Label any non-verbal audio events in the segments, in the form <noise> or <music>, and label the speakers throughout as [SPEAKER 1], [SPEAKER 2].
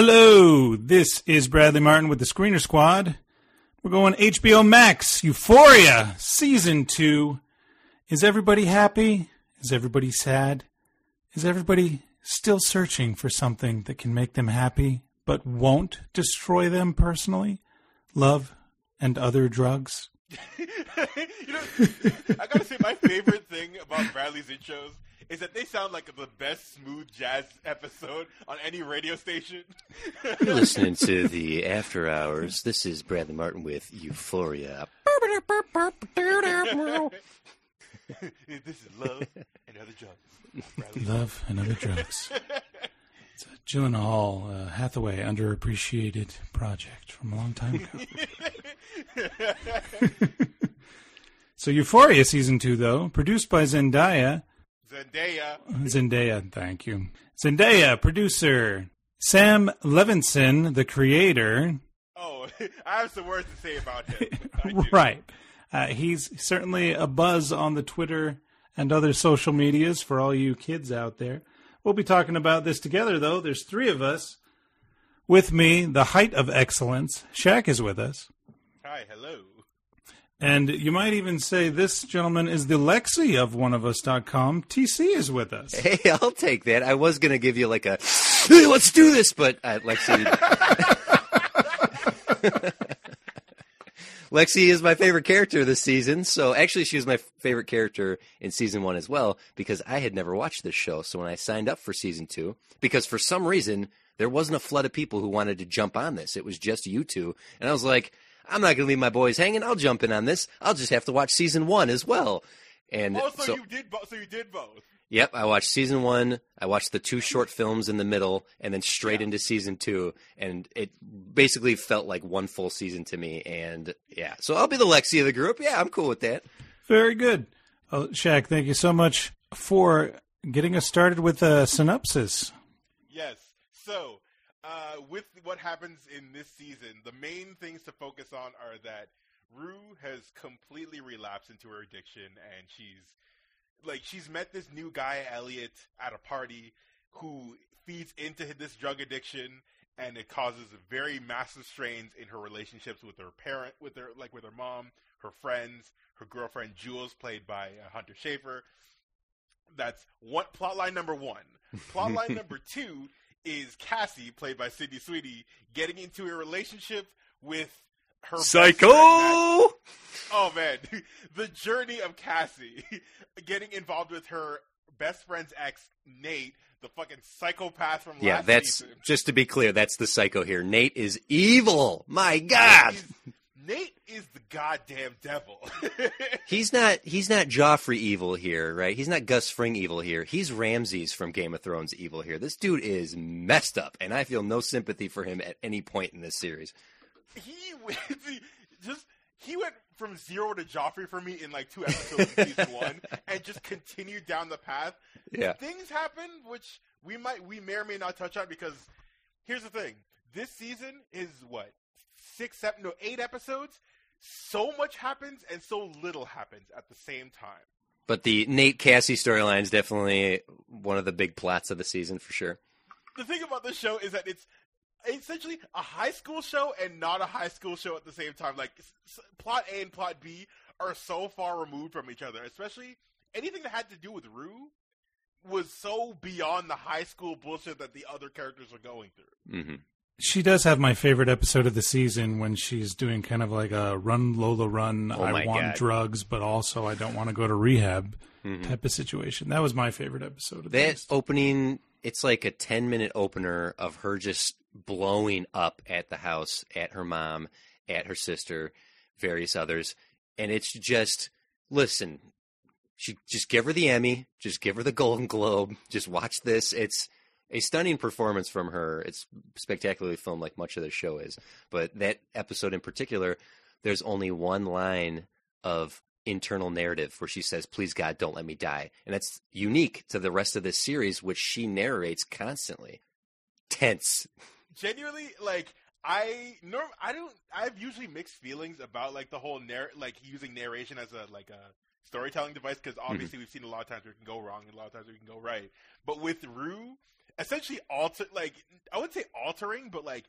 [SPEAKER 1] Hello, this is Bradley Martin with the Screener Squad. We're going HBO Max, Euphoria, Season 2. Is everybody happy? Is everybody sad? Is everybody still searching for something that can make them happy but won't destroy them personally? Love and other drugs? <laughs>
[SPEAKER 2] you know, I gotta say, my favorite thing about Bradley's intros is that they sound like the best smooth jazz episode on any radio station. <laughs>
[SPEAKER 3] You're listening to the After Hours. This is Bradley Martin with Euphoria. <laughs>
[SPEAKER 2] this is love and other drugs. Bradley.
[SPEAKER 1] Love and other drugs. It's a Gyllenhaal uh, Hathaway underappreciated project from a long time ago. <laughs> so Euphoria season two, though, produced by Zendaya.
[SPEAKER 2] Zendaya.
[SPEAKER 1] Zendaya, thank you. Zendaya, producer. Sam Levinson, the creator.
[SPEAKER 2] Oh, <laughs> I have some words to say about him. <laughs>
[SPEAKER 1] Right. Uh, he's certainly a buzz on the Twitter and other social medias for all you kids out there. We'll be talking about this together, though. There's three of us. With me, the height of excellence, Shaq is with us.
[SPEAKER 2] Hi, hello.
[SPEAKER 1] And you might even say this gentleman is the Lexi of oneofus.com. TC is with us.
[SPEAKER 3] Hey, I'll take that. I was going to give you like a, hey, let's do this, but uh, Lexi. <laughs> Lexi is my favorite character this season. So actually, she was my favorite character in season one as well because I had never watched this show. So when I signed up for season two, because for some reason there wasn't a flood of people who wanted to jump on this, it was just you two, and I was like, I'm not going to leave my boys hanging. I'll jump in on this. I'll just have to watch season one as well. And
[SPEAKER 2] Oh, so,
[SPEAKER 3] so
[SPEAKER 2] you did. Bo- so you did both.
[SPEAKER 3] Yep, I watched season one. I watched the two short films in the middle, and then straight into season two. And it basically felt like one full season to me. And yeah, so I'll be the Lexi of the group. Yeah, I'm cool with that.
[SPEAKER 1] Very good. Oh, Shaq, thank you so much for getting us started with a synopsis.
[SPEAKER 2] Yes. So, uh, with what happens in this season, the main things to focus on are that Rue has completely relapsed into her addiction, and she's like she's met this new guy Elliot at a party who feeds into this drug addiction, and it causes very massive strains in her relationships with her parent, with her like with her mom, her friends, her girlfriend Jules, played by uh, Hunter Schafer. That's one plotline number one. <laughs> Plotline number two is Cassie, played by Sydney Sweeney, getting into a relationship with her friend,
[SPEAKER 3] Psycho!
[SPEAKER 2] Oh man, <laughs> the journey of Cassie <laughs> getting involved with her best friend's ex, Nate, the fucking psychopath from
[SPEAKER 3] Yeah,
[SPEAKER 2] last
[SPEAKER 3] that's
[SPEAKER 2] season.
[SPEAKER 3] just to be clear, that's the psycho here. Nate is evil. My God.
[SPEAKER 2] He's- Nate is the goddamn devil. <laughs>
[SPEAKER 3] He's not he's not Joffrey evil here, right? He's not Gus Fring evil here. He's Ramsay from Game of Thrones evil here. This dude is messed up, and I feel no sympathy for him at any point in this series.
[SPEAKER 2] he went <laughs> just he went from zero to Joffrey for me in like two episodes of season <laughs> one, and just continued down the path.
[SPEAKER 3] Yeah.
[SPEAKER 2] things happen which we might we may or may not touch on because here's the thing: this season is what six, seven, no, eight episodes. So much happens and so little happens at the same time.
[SPEAKER 3] But the Nate Cassie storyline is definitely one of the big plots of the season for sure.
[SPEAKER 2] The thing about this show is that it's essentially a high school show and not a high school show at the same time. Like plot A and plot B are so far removed from each other, especially anything that had to do with Rue was so beyond the high school bullshit that the other characters are going through.
[SPEAKER 3] hmm
[SPEAKER 1] She does have my favorite episode of the season when she's doing kind of like a run Lola run.
[SPEAKER 3] Oh
[SPEAKER 1] I want
[SPEAKER 3] God.
[SPEAKER 1] drugs, but also I don't want to go to rehab mm-hmm. type of situation. That was my favorite episode of
[SPEAKER 3] That
[SPEAKER 1] this.
[SPEAKER 3] opening, it's like a 10 minute opener of her just blowing up at the house, at her mom, at her sister, various others. And it's just, listen, she just give her the Emmy, just give her the Golden Globe, just watch this. It's a stunning performance from her. It's spectacularly filmed, like much of the show is. But that episode in particular, there's only one line of internal narrative where she says, Please God, don't let me die. And that's unique to the rest of this series, which she narrates constantly. Tense.
[SPEAKER 2] genuinely like I norm I don't I've usually mixed feelings about like the whole narr like using narration as a like a storytelling device because mm-hmm. obviously we've seen a lot of times where it can go wrong and a lot of times where it can go right. But with Rue, essentially alter like I wouldn't say altering, but like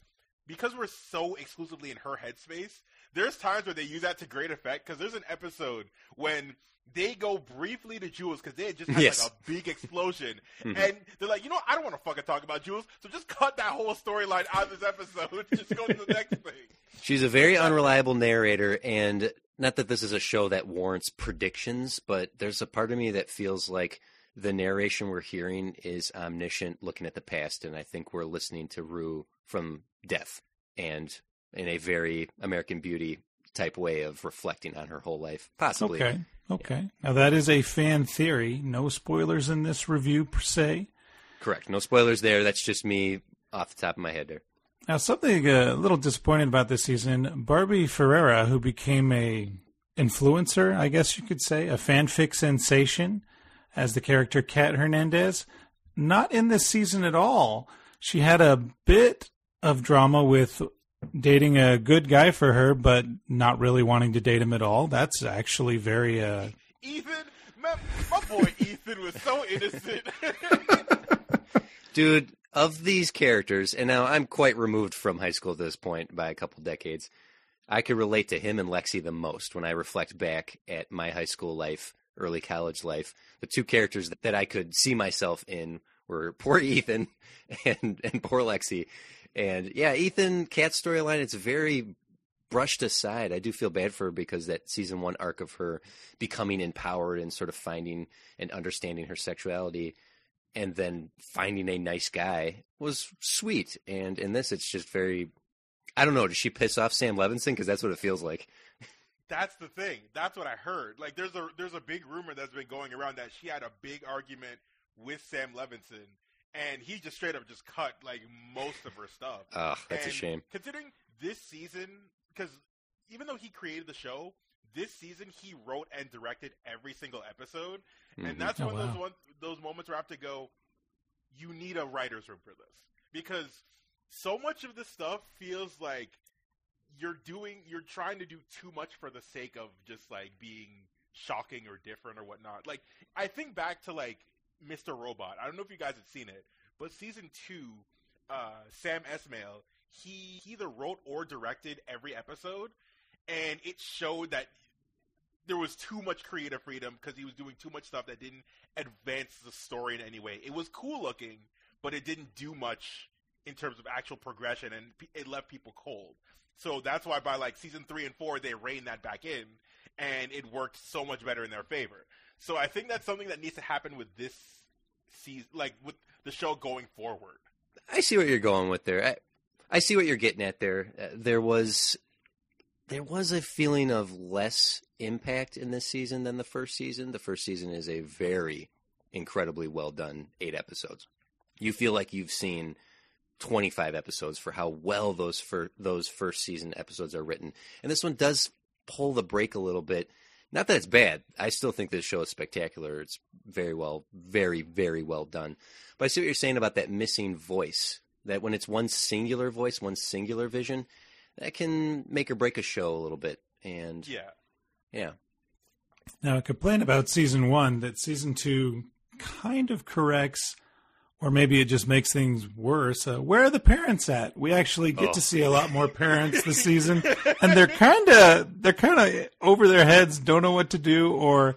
[SPEAKER 2] because we're so exclusively in her headspace, there's times where they use that to great effect. Because there's an episode when they go briefly to Jules because they had just had
[SPEAKER 3] Yes.
[SPEAKER 2] like a big explosion, <laughs>
[SPEAKER 3] Mhm.
[SPEAKER 2] and they're like, you know, I don't want to fucking talk about Jules, so just cut that whole storyline out of this episode. <laughs> just go to the next thing.
[SPEAKER 3] She's a very unreliable narrator, and not that this is a show that warrants predictions, but there's a part of me that feels like the narration we're hearing is omniscient, looking at the past, and I think we're listening to Rue from death, and in a very American Beauty type way of reflecting on her whole life, possibly.
[SPEAKER 1] Okay. Okay. Now that is a fan theory. No spoilers in this review per se.
[SPEAKER 3] Correct. No spoilers there. That's just me off the top of my head there.
[SPEAKER 1] Now something uh, a little disappointed about this season. Barbie Ferreira, who became a influencer, I guess you could say, a fanfic sensation, as the character Kat Hernandez, not in this season at all. She had a bit of drama with dating a good guy for her, but not really wanting to date him at all. That's actually very uh,
[SPEAKER 2] Ethan, my, my boy Ethan was so innocent. <laughs>
[SPEAKER 3] Dude, of these characters, and now I'm quite removed from high school at this point by a couple decades, I could relate to him and Lexi the most when I reflect back at my high school life, early college life. The two characters that I could see myself in were poor <laughs> Ethan and, and poor Lexi. And yeah, Ethan, Kat's storyline, it's very brushed aside. I do feel bad for her because that season one arc of her becoming empowered and sort of finding and understanding her sexuality and then finding a nice guy was sweet. And in this, it's just very. I don't know. Does she piss off Sam Levinson? Because that's what it feels like.
[SPEAKER 2] That's the thing. That's what I heard. Like, there's a there's a big rumor that's been going around that she had a big argument with Sam Levinson, and he just straight up just cut like most of her stuff. <laughs>
[SPEAKER 3] Ugh, that's a shame.
[SPEAKER 2] Considering this season, because even though he created the show, this season he wrote and directed every single episode,
[SPEAKER 3] Mhm.
[SPEAKER 2] and that's
[SPEAKER 1] Oh,
[SPEAKER 2] one of those
[SPEAKER 1] wow.
[SPEAKER 2] one, those moments where I have to go. You need a writers' room for this because so much of this stuff feels like you're doing, you're trying to do too much for the sake of just like being shocking or different or whatnot. Like I think back to like Mr. Robot. I don't know if you guys have seen it, but season two, uh, Sam Esmail, he he either wrote or directed every episode, and it showed that there was too much creative freedom because he was doing too much stuff that didn't advance the story in any way. It was cool looking, but it didn't do much in terms of actual progression, and it left people cold. So that's why by like season three and four, they reined that back in, and it worked so much better in their favor. So I think that's something that needs to happen with this season, like with the show going forward.
[SPEAKER 3] I see what you're going with there. I, I see what you're getting at there. Uh, there was there was a feeling of less impact in this season than the first season. The first season is a very incredibly well done eight episodes. You feel like you've seen 25 episodes for how well those fir- those first season episodes are written. And this one does pull the brake a little bit. Not that it's bad. I still think this show is spectacular. It's very well, very, very well done. But I see what you're saying about that missing voice. That when it's one singular voice, one singular vision, that can make or break a show a little bit. And
[SPEAKER 2] Yeah.
[SPEAKER 3] yeah,
[SPEAKER 1] Now, I complain about season one that season two kind of corrects, or maybe it just makes things worse. Uh, where are the parents at? We actually get
[SPEAKER 3] Oh.
[SPEAKER 1] to see a lot more parents this season, <laughs> and they're kind of they're kind of over their heads, don't know what to do, or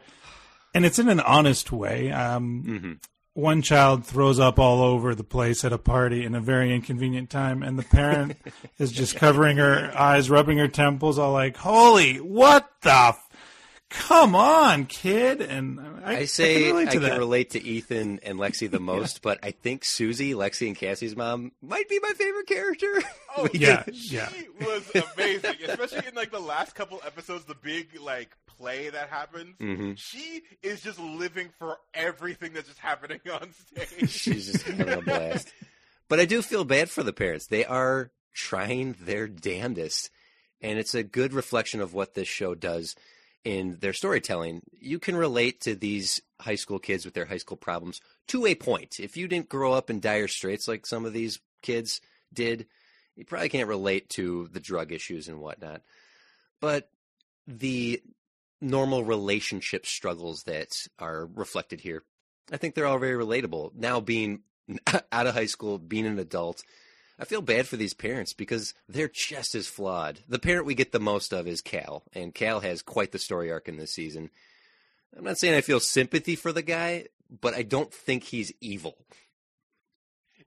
[SPEAKER 1] and it's in an honest way. Um,
[SPEAKER 3] hmm
[SPEAKER 1] one child throws up all over the place at a party in a very inconvenient time, and the parent <laughs> is just covering her eyes, rubbing her temples, all like, "Holy, what the." F- Come on, kid! And I,
[SPEAKER 3] I say
[SPEAKER 1] I can relate
[SPEAKER 3] I
[SPEAKER 1] to
[SPEAKER 3] can
[SPEAKER 1] that.
[SPEAKER 3] relate to Ethan and Lexi the <laughs> most, but I think Susie, Lexi and Cassie's mom, might be my favorite character.
[SPEAKER 2] Oh <laughs>
[SPEAKER 1] Yeah,
[SPEAKER 2] she
[SPEAKER 1] yeah.
[SPEAKER 2] was amazing, especially in like the last couple episodes. The big like play that happens.
[SPEAKER 3] Mhm.
[SPEAKER 2] She is just living for everything that's just happening on stage. <laughs>
[SPEAKER 3] She's just having a blast. But I do feel bad for the parents. They are trying their damnedest. And it's a good reflection of what this show does in their storytelling. You can relate to these high school kids with their high school problems to a point. If you didn't grow up in dire straits like some of these kids did, you probably can't relate to the drug issues and whatnot. But the normal relationship struggles that are reflected here I think they're all very relatable. Now being <laughs> out of high school, being an adult, I feel bad for these parents because they're just as flawed. The parent we get the most of is Cal, and Cal has quite the story arc in this season. I'm not saying I feel sympathy for the guy, but I don't think he's evil.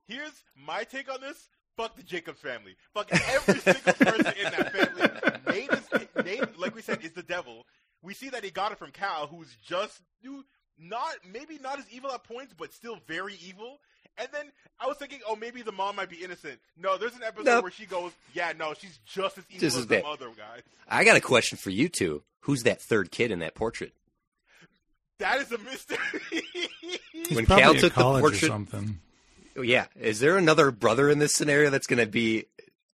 [SPEAKER 2] Here's my take on this. Fuck the Jacobs family. Fuck every single person in that family. Nate is Nate, like we said, is the devil. We see that he got it from Cal, who's just not maybe not as evil at points, but still very evil. And then I was thinking, oh, maybe the mom might be innocent. No, there's an episode
[SPEAKER 3] Nope.
[SPEAKER 2] where she goes, "Yeah, no, she's just as evil
[SPEAKER 3] Just
[SPEAKER 2] as,
[SPEAKER 3] as
[SPEAKER 2] the
[SPEAKER 3] bad.
[SPEAKER 2] other guy."
[SPEAKER 3] I got a question for you two. Who's that third kid in that portrait?
[SPEAKER 2] That is a mystery. <laughs>
[SPEAKER 3] When Cal took the
[SPEAKER 1] college or
[SPEAKER 3] portrait-
[SPEAKER 1] something.
[SPEAKER 3] Oh, Yeah, is there another brother in this scenario that's going to be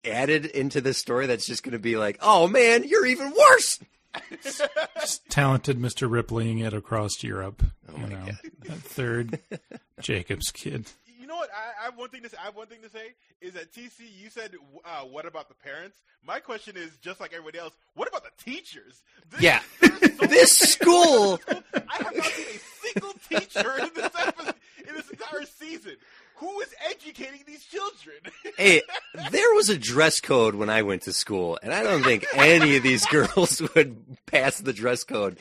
[SPEAKER 3] added into this story that's just going to be like, "Oh man, you're even worse." <laughs>
[SPEAKER 1] Just talented Mr. Ripleying it across Europe.
[SPEAKER 3] Oh
[SPEAKER 1] you know,
[SPEAKER 3] God.
[SPEAKER 1] that third <laughs> Jacobs kid.
[SPEAKER 2] You know what? I, I have one thing to say. I have one thing to say is that TC, you said, uh, "What about the parents?" My question is just like everybody else. What about the teachers? This,
[SPEAKER 3] Yeah. <laughs>
[SPEAKER 2] so
[SPEAKER 3] This <laughs> school-
[SPEAKER 2] people in this <laughs> school. I have not seen a single teacher in this episode, in this entire season. Who is educating these children?
[SPEAKER 3] Hey, there was a dress code when I went to school, and I don't think any of these girls would pass the dress code.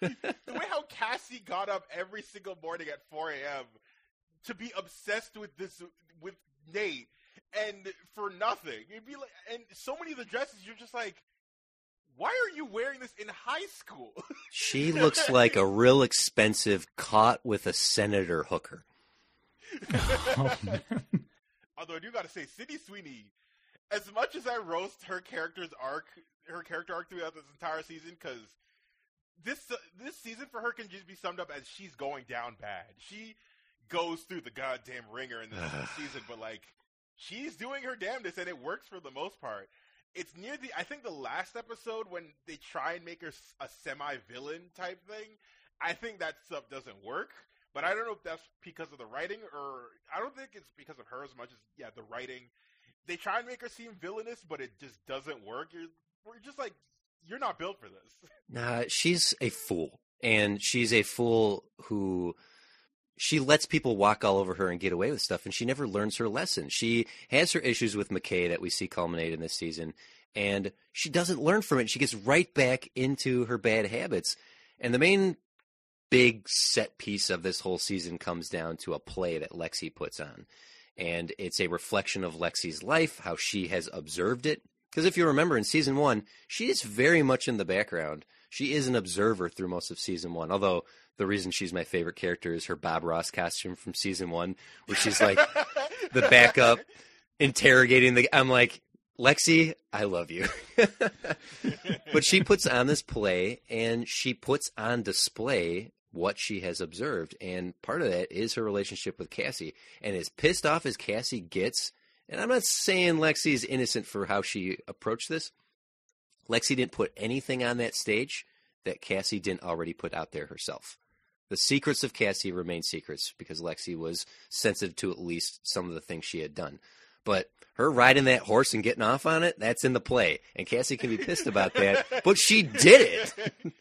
[SPEAKER 2] the way how Cassie got up every single morning at 4 a.m. to be obsessed with this with Nate and for nothing. It'd be like, and so many of the dresses, you're just like, why are you wearing this in high school? <laughs>
[SPEAKER 3] She looks like a real expensive caught with a senator hooker.
[SPEAKER 1] Oh. <laughs>
[SPEAKER 2] Although I do gotta say, Sydney Sweeney, as much as I roast her character's arc, her character arc throughout this entire season, because this this season for her can just be summed up as she's going down bad. She goes through the goddamn ringer in this <sighs> season, but like she's doing her damnedest, and it works for the most part. It's near the I think the last episode when they try and make her a semi villain type thing. I think that stuff doesn't work. But I don't know if that's because of the writing or I don't think it's because of her as much as yeah the writing. They try and make her seem villainous, but it just doesn't work. You're we're just like you're not built for this.
[SPEAKER 3] Nah, she's a fool, and she's a fool who she lets people walk all over her and get away with stuff, and she never learns her lesson. She has her issues with McKay that we see culminate in this season, and she doesn't learn from it. She gets right back into her bad habits, and the main big set piece of this whole season comes down to a play that Lexi puts on. And it's a reflection of Lexi's life, how she has observed it. Because if you remember in season one, she is very much in the background. She is an observer through most of season one. Although the reason she's my favorite character is her Bob Ross costume from season one, where she's like the backup interrogating the. I'm like, Lexi, I love you. <laughs> but she puts on this play and she puts on display what she has observed. And part of that is her relationship with Cassie. And as pissed off as Cassie gets, and I'm not saying Lexi is innocent for how she approached this, Lexi didn't put anything on that stage that Cassie didn't already put out there herself. The secrets of Cassie remain secrets because Lexi was sensitive to at least some of the things she had done. But her riding that horse and getting off on it, that's in the play. And Cassie can be pissed about that, but she did it. <laughs>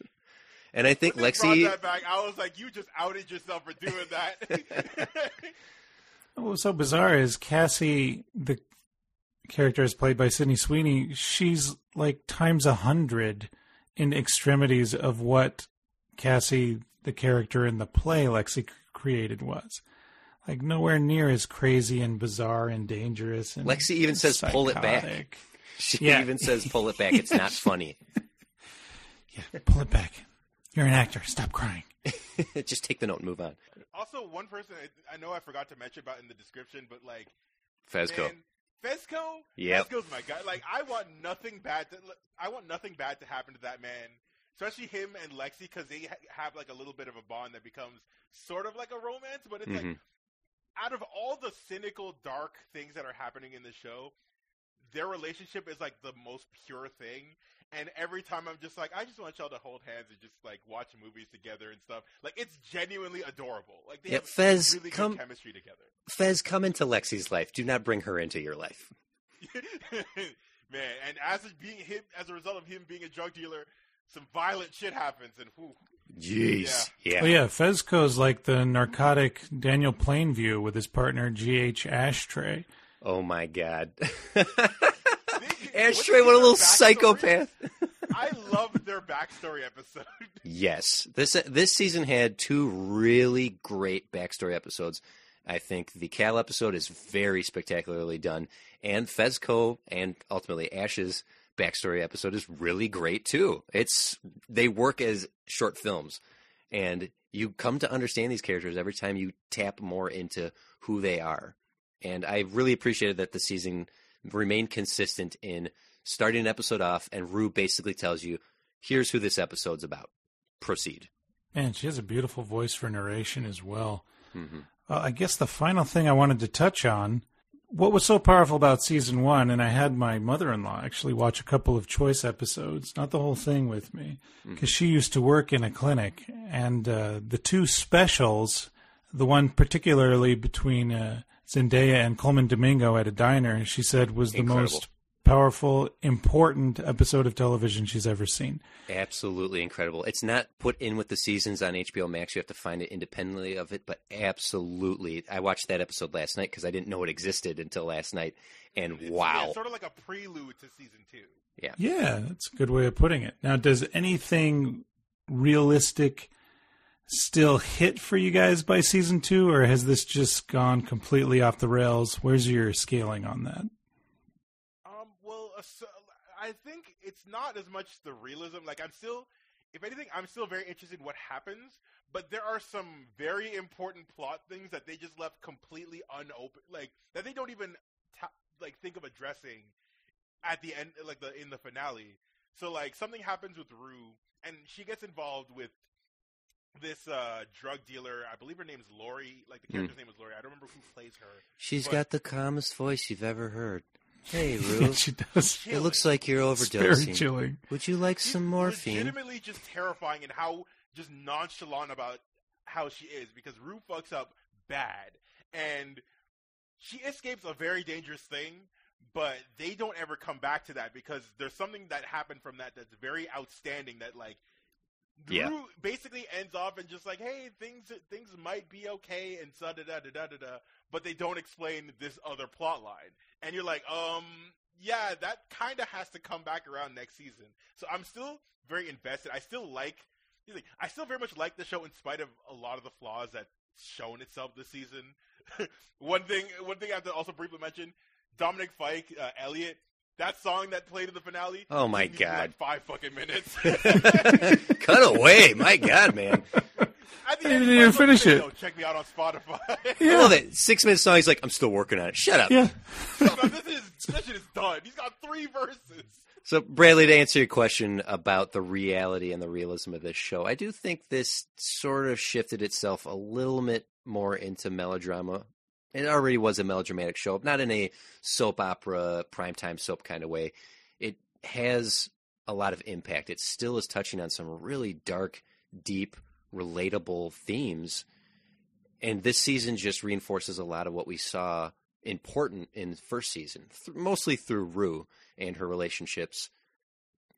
[SPEAKER 3] And I think
[SPEAKER 2] When
[SPEAKER 3] Lexi
[SPEAKER 2] that back, I was like, you just outed yourself for doing that. <laughs>
[SPEAKER 1] What's so bizarre is Cassie, the character is played by Sydney Sweeney. She's like times a hundred in extremities of what Cassie, the character in the play, Lexi created was. Like nowhere near as crazy and bizarre and dangerous. And
[SPEAKER 3] Lexi even says, "Pull it back." She
[SPEAKER 1] Yeah.
[SPEAKER 3] even says, "Pull it back. It's not funny. <laughs>
[SPEAKER 1] Yeah, pull it back. You're an actor. Stop crying. <laughs>
[SPEAKER 3] Just take the note and move on."
[SPEAKER 2] Also, one person I, I know I forgot to mention about in the description, but like
[SPEAKER 3] Fezco.
[SPEAKER 2] Man, Fezco,
[SPEAKER 3] Yep.
[SPEAKER 2] Fezco's my guy. Like, I want nothing bad. To, I want nothing bad to happen to that man, especially him and Lexi, because they ha- have like a little bit of a bond that becomes sort of like a romance. But it's like,
[SPEAKER 3] Mhm.
[SPEAKER 2] out of all the cynical, dark things that are happening in the show, their relationship is like the most pure thing. And every time I'm just like, I just want y'all to hold hands and just like watch movies together and stuff. Like, it's genuinely adorable. Like, they
[SPEAKER 3] Yeah,
[SPEAKER 2] have
[SPEAKER 3] Fez,
[SPEAKER 2] really
[SPEAKER 3] come-
[SPEAKER 2] good chemistry together.
[SPEAKER 3] Fez, come into Lexi's life. Do not bring her into your life. <laughs>
[SPEAKER 2] Man, and as it being him, as a result of him being a drug dealer, some violent shit happens, and whew,
[SPEAKER 3] Jeez. Yeah.
[SPEAKER 1] Oh yeah, Fezco's like the narcotic Daniel Plainview with his partner G.H. Ashtray.
[SPEAKER 3] Oh my God. <laughs> Ashtray, <laughs> what a little
[SPEAKER 2] backstory?
[SPEAKER 3] psychopath.
[SPEAKER 2] I love their backstory episode. <laughs>
[SPEAKER 3] Yes, this this season had two really great backstory episodes. I think the Cal episode is very spectacularly done, and Fezco and ultimately Ash's backstory episode is really great too. It's they work as short films, and you come to understand these characters every time you tap more into who they are. And I really appreciated that the season remained consistent in starting an episode off, and Rue basically tells you, "Here's who this episode's about." Proceed.
[SPEAKER 1] Man, she has a beautiful voice for narration as well.
[SPEAKER 3] Mhm.
[SPEAKER 1] Uh, I guess the final thing I wanted to touch on what was so powerful about season one, and I had my mother in law actually watch a couple of choice episodes, not the whole thing with me, because she used to work in a clinic. And uh, the two specials, the one particularly between uh, Zendaya and Colman Domingo at a diner, she said was the
[SPEAKER 3] Incredible.
[SPEAKER 1] most powerful, important episode of television she's ever seen.
[SPEAKER 3] Absolutely incredible. It's not put in with the seasons on HBO Max. You have to find it independently of it, but absolutely. I watched that episode last night because I didn't know it existed until last night, and
[SPEAKER 2] It's,
[SPEAKER 3] wow.
[SPEAKER 2] yeah, sort of like a prelude to season two.
[SPEAKER 1] Yeah, that's a good way of putting it. Now, does anything realistic still hit for you guys by season two, or has this just gone completely off the rails? Where's your scaling on that?
[SPEAKER 2] Um, well, so, I think it's not as much the realism. Like, I'm still, if anything, I'm still very interested in what happens. But there are some very important plot things that they just left completely unopened, like that they don't even like think of addressing at the end, like the in the finale. So, like, something happens with Rue, and she gets involved with this uh, drug dealer. I believe her name's Laurie. Like the character's name is Laurie. I don't remember who plays her.
[SPEAKER 3] She's
[SPEAKER 2] But-
[SPEAKER 3] got the calmest voice you've ever heard. Hey, <laughs> Rue.
[SPEAKER 1] she does.
[SPEAKER 3] it looks like you're
[SPEAKER 1] It's very chilling.
[SPEAKER 3] Would you like
[SPEAKER 2] She's
[SPEAKER 3] some morphine?
[SPEAKER 2] Legitimately, just terrifying and how just nonchalant about how she is because Rue fucks up bad and she escapes a very dangerous thing, but they don't ever come back to that because there's something that happened from that that's very outstanding. That like.
[SPEAKER 3] Yeah.
[SPEAKER 2] Basically ends off and just like, hey, things things might be okay and da da da da da da but they don't explain this other plot line, and you're like, um, yeah, that kind of has to come back around next season. So I'm still very invested. I still like, I still very much like the show in spite of a lot of the flaws that's shown itself this season. <laughs> one thing, one thing I have to also briefly mention: Dominic Fike, uh, Elliot. That song that played in the finale.
[SPEAKER 3] Oh my
[SPEAKER 2] needs to be, like,
[SPEAKER 3] God.
[SPEAKER 2] five fucking minutes. <laughs>
[SPEAKER 3] Cut away, my God, man!
[SPEAKER 2] I the
[SPEAKER 1] They didn't even
[SPEAKER 2] might as well
[SPEAKER 1] finish it.
[SPEAKER 2] "Yo, check me out on Spotify.
[SPEAKER 3] I love it. Six minute song. He's like, I'm still working on it. Shut up.
[SPEAKER 1] Yeah. <laughs>
[SPEAKER 2] this is that shit is done. He's got three verses.
[SPEAKER 3] So, Bradley, to answer your question about the reality and the realism of this show, I do think this sort of shifted itself a little bit more into melodrama. It already was a melodramatic show, not in a soap opera, primetime soap kind of way. It has a lot of impact. It still is touching on some really dark, deep, relatable themes. And this season just reinforces a lot of what we saw important in the first season, th- mostly through Rue and her relationships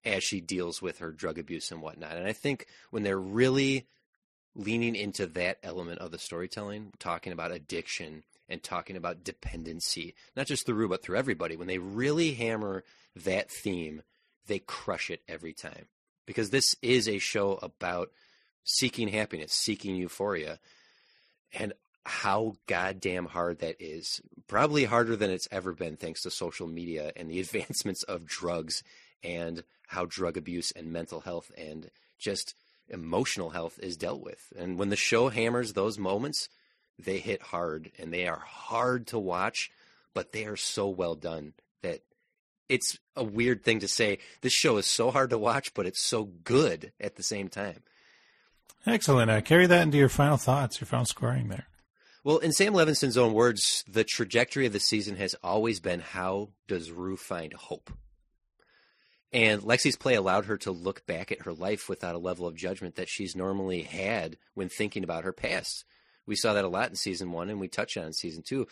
[SPEAKER 3] as she deals with her drug abuse and whatnot. And I think when they're really leaning into that element of the storytelling, talking about addiction and talking about dependency, not just through but through everybody, when they really hammer that theme, they crush it every time. Because this is a show about seeking happiness, seeking euphoria. and how goddamn hard that is. Probably harder than it's ever been, thanks to social media and the <laughs> advancements of drugs and how drug abuse and mental health and just emotional health is dealt with. And when the show hammers those moments, they hit hard and they are hard to watch, but they are so well done that it's a weird thing to say. This show is so hard to watch, but it's so good at the same time.
[SPEAKER 1] Excellent. Uh, carry that into your final thoughts, your final scoring there.
[SPEAKER 3] Well, in Sam Levinson's own words, the trajectory of the season has always been how does Rue find hope? And Lexi's play allowed her to look back at her life without a level of judgment that she's normally had when thinking about her past. We saw that a lot in season one, and we touched on in season two.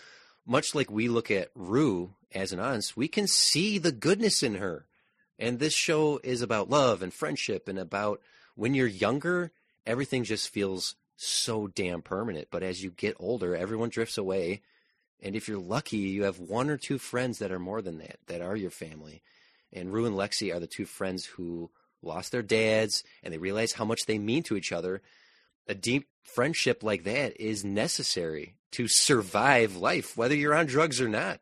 [SPEAKER 3] Much like we look at Rue as an audience, we can see the goodness in her. And this show is about love and friendship and about when you're younger, everything just feels so damn permanent. But as you get older, everyone drifts away. And if you're lucky, you have one or two friends that are more than that, that are your family. And Rue and Lexi are the two friends who lost their dads and they realize how much they mean to each other. A deep friendship like that is necessary to survive life, whether you're on drugs or not.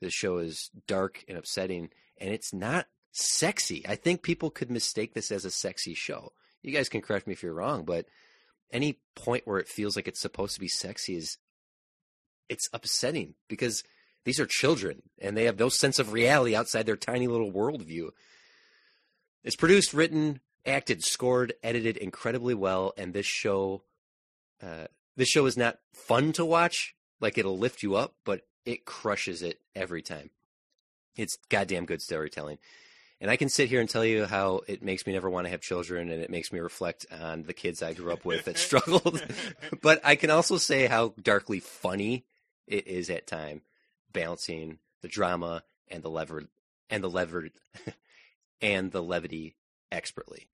[SPEAKER 3] This show is dark and upsetting, and it's not sexy. I think people could mistake this as a sexy show. You guys can correct me if you're wrong, but any point where it feels like it's supposed to be sexy is it's upsetting because these are children and they have no sense of reality outside their tiny little worldview. It's produced, written, acted, scored, edited incredibly well, and this show, uh, this show is not fun to watch. Like it'll lift you up, but it crushes it every time. It's goddamn good storytelling. And I can sit here and tell you how it makes me never want to have children and it makes me reflect on the kids I grew up with that <laughs> struggled. <laughs> but I can also say how darkly funny it is at time, balancing the drama and the lever and the lever <laughs> and the levity expertly.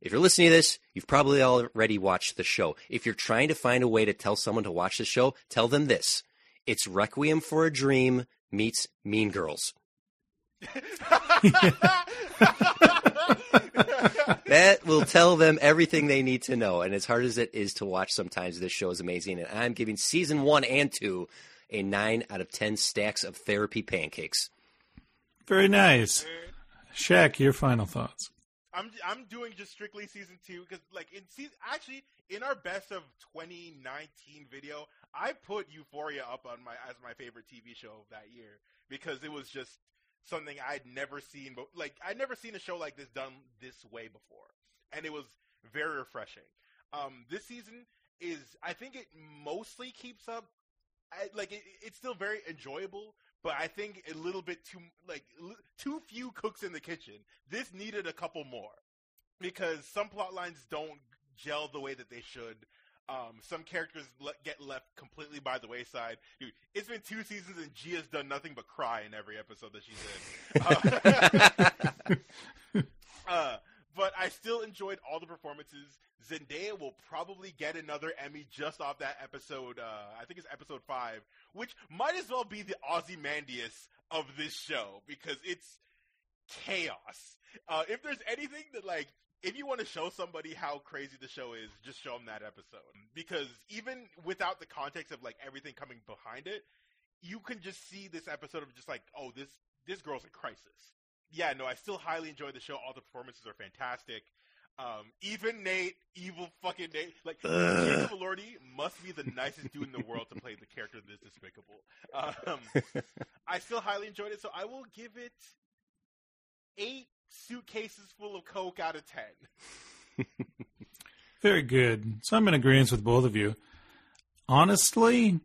[SPEAKER 3] If you're listening to this, you've probably already watched the show. If you're trying to find a way to tell someone to watch the show, tell them this. It's Requiem for a Dream meets Mean Girls. <laughs> that will tell them everything they need to know. And as hard as it is to watch sometimes, this show is amazing. And I'm giving season one and two a nine out of 10 stacks of therapy pancakes.
[SPEAKER 1] Very nice. Shaq, your final thoughts.
[SPEAKER 2] I'm I'm doing just strictly season two because like in season actually in our best of 2019 video I put Euphoria up on my as my favorite TV show of that year because it was just something I'd never seen, but like I'd never seen a show like this done this way before, and it was very refreshing. Um, this season is, I think, it mostly keeps up. I, like it, it's still very enjoyable, but I think a little bit too like too few cooks in the kitchen. This needed a couple more because some plot lines don't gel the way that they should. Um, some characters le- get left completely by the wayside. Dude, it's been two seasons and Gia's done nothing but cry in every episode that she's in. Uh, <laughs> uh, but I still enjoyed all the performances. Zendaya will probably get another Emmy just off that episode. Uh, I think it's episode five, which might as well be the Ozymandias of this show because it's chaos. Uh, if there's anything that like if you want to show somebody how crazy the show is, just show them that episode. Because even without the context of like everything coming behind it, you can just see this episode of just like, oh, this this girl's in crisis. Yeah, no, I still highly enjoy the show. All the performances are fantastic. Um, even Nate, evil fucking Nate, like uh. <laughs> Jacob Elordi must be the nicest dude in the world to play the character this despicable. Um, I still highly enjoyed it, so I will give it eight suitcases full of coke out of ten. <laughs>
[SPEAKER 1] Very good. So I'm in agreement with both of you. Honestly,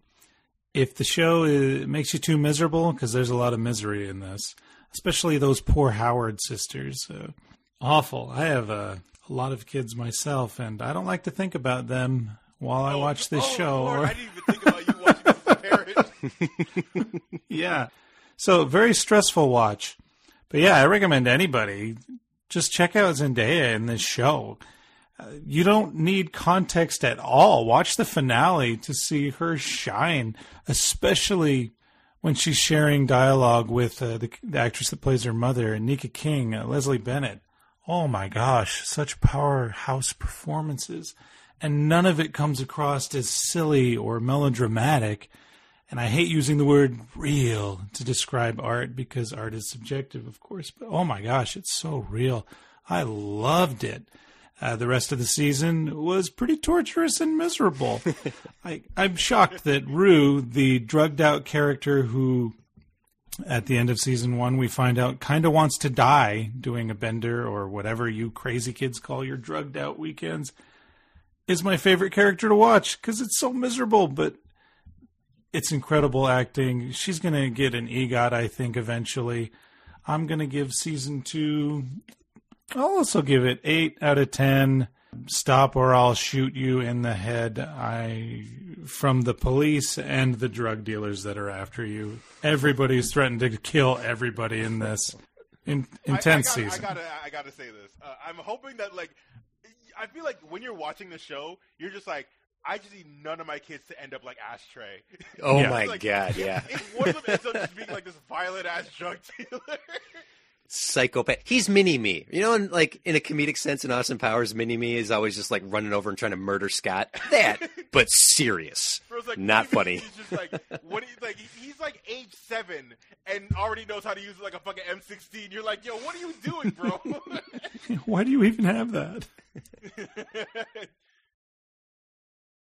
[SPEAKER 1] if the show is, makes you too miserable, because there's a lot of misery in this, especially those poor Howard sisters. Uh, awful. I have a, a, lot of kids myself, and I don't like to think about them while oh, I watch this
[SPEAKER 2] oh,
[SPEAKER 1] show.
[SPEAKER 2] Lord, I didn't even think about you watching <laughs>
[SPEAKER 1] parent. yeah. So very stressful watch. But yeah, I recommend anybody just check out Zendaya in this show. Uh, you don't need context at all. Watch the finale to see her shine, especially when she's sharing dialogue with uh, the, the, actress that plays her mother, Nika King, uh, Leslie Bennett. Oh my gosh, such powerhouse performances. and none of it comes across as silly or melodramatic. And I hate using the word real to describe art because art is subjective, of course, but oh my gosh, it's so real. I loved it. Uh, the rest of the season was pretty torturous and miserable. <laughs> I, I'm shocked that Rue, the drugged out character who at the end of season one, we find out kind of wants to die doing a bender or whatever you crazy kids call your drugged out weekends, is my favorite character to watch because it's so miserable, but it's incredible acting. She's going to get an EGOT, I think, eventually. I'm going to give season two, I'll also give it 8 out of 10 stop or I'll shoot you in the head. I from the police and the drug dealers that are after you. Everybody's threatened to kill everybody in this in, intense
[SPEAKER 2] I, I gotta,
[SPEAKER 1] season.
[SPEAKER 2] I gotta, I gotta say this. Uh, I'm hoping that like, I feel like when you're watching the show, you're just like, I just need none of my kids to end up like Ashtray.
[SPEAKER 3] Oh
[SPEAKER 1] Yeah.
[SPEAKER 3] my
[SPEAKER 2] Like,
[SPEAKER 3] god, yeah.
[SPEAKER 2] If one of them ends up just being like this violent ass drug dealer.
[SPEAKER 3] Psychopath. He's mini me. You know, and like in a comedic sense in Austin Powers, mini me is always just like running over and trying to murder Scott. That, <laughs> but serious.
[SPEAKER 2] Bro's like,
[SPEAKER 3] Not
[SPEAKER 2] what do you
[SPEAKER 3] funny.
[SPEAKER 2] He's just like, what? do you- like he's like age seven and already knows how to use like a fucking M16. You're like, yo, what are you doing, bro? <laughs>
[SPEAKER 1] Why do you even have that? <laughs>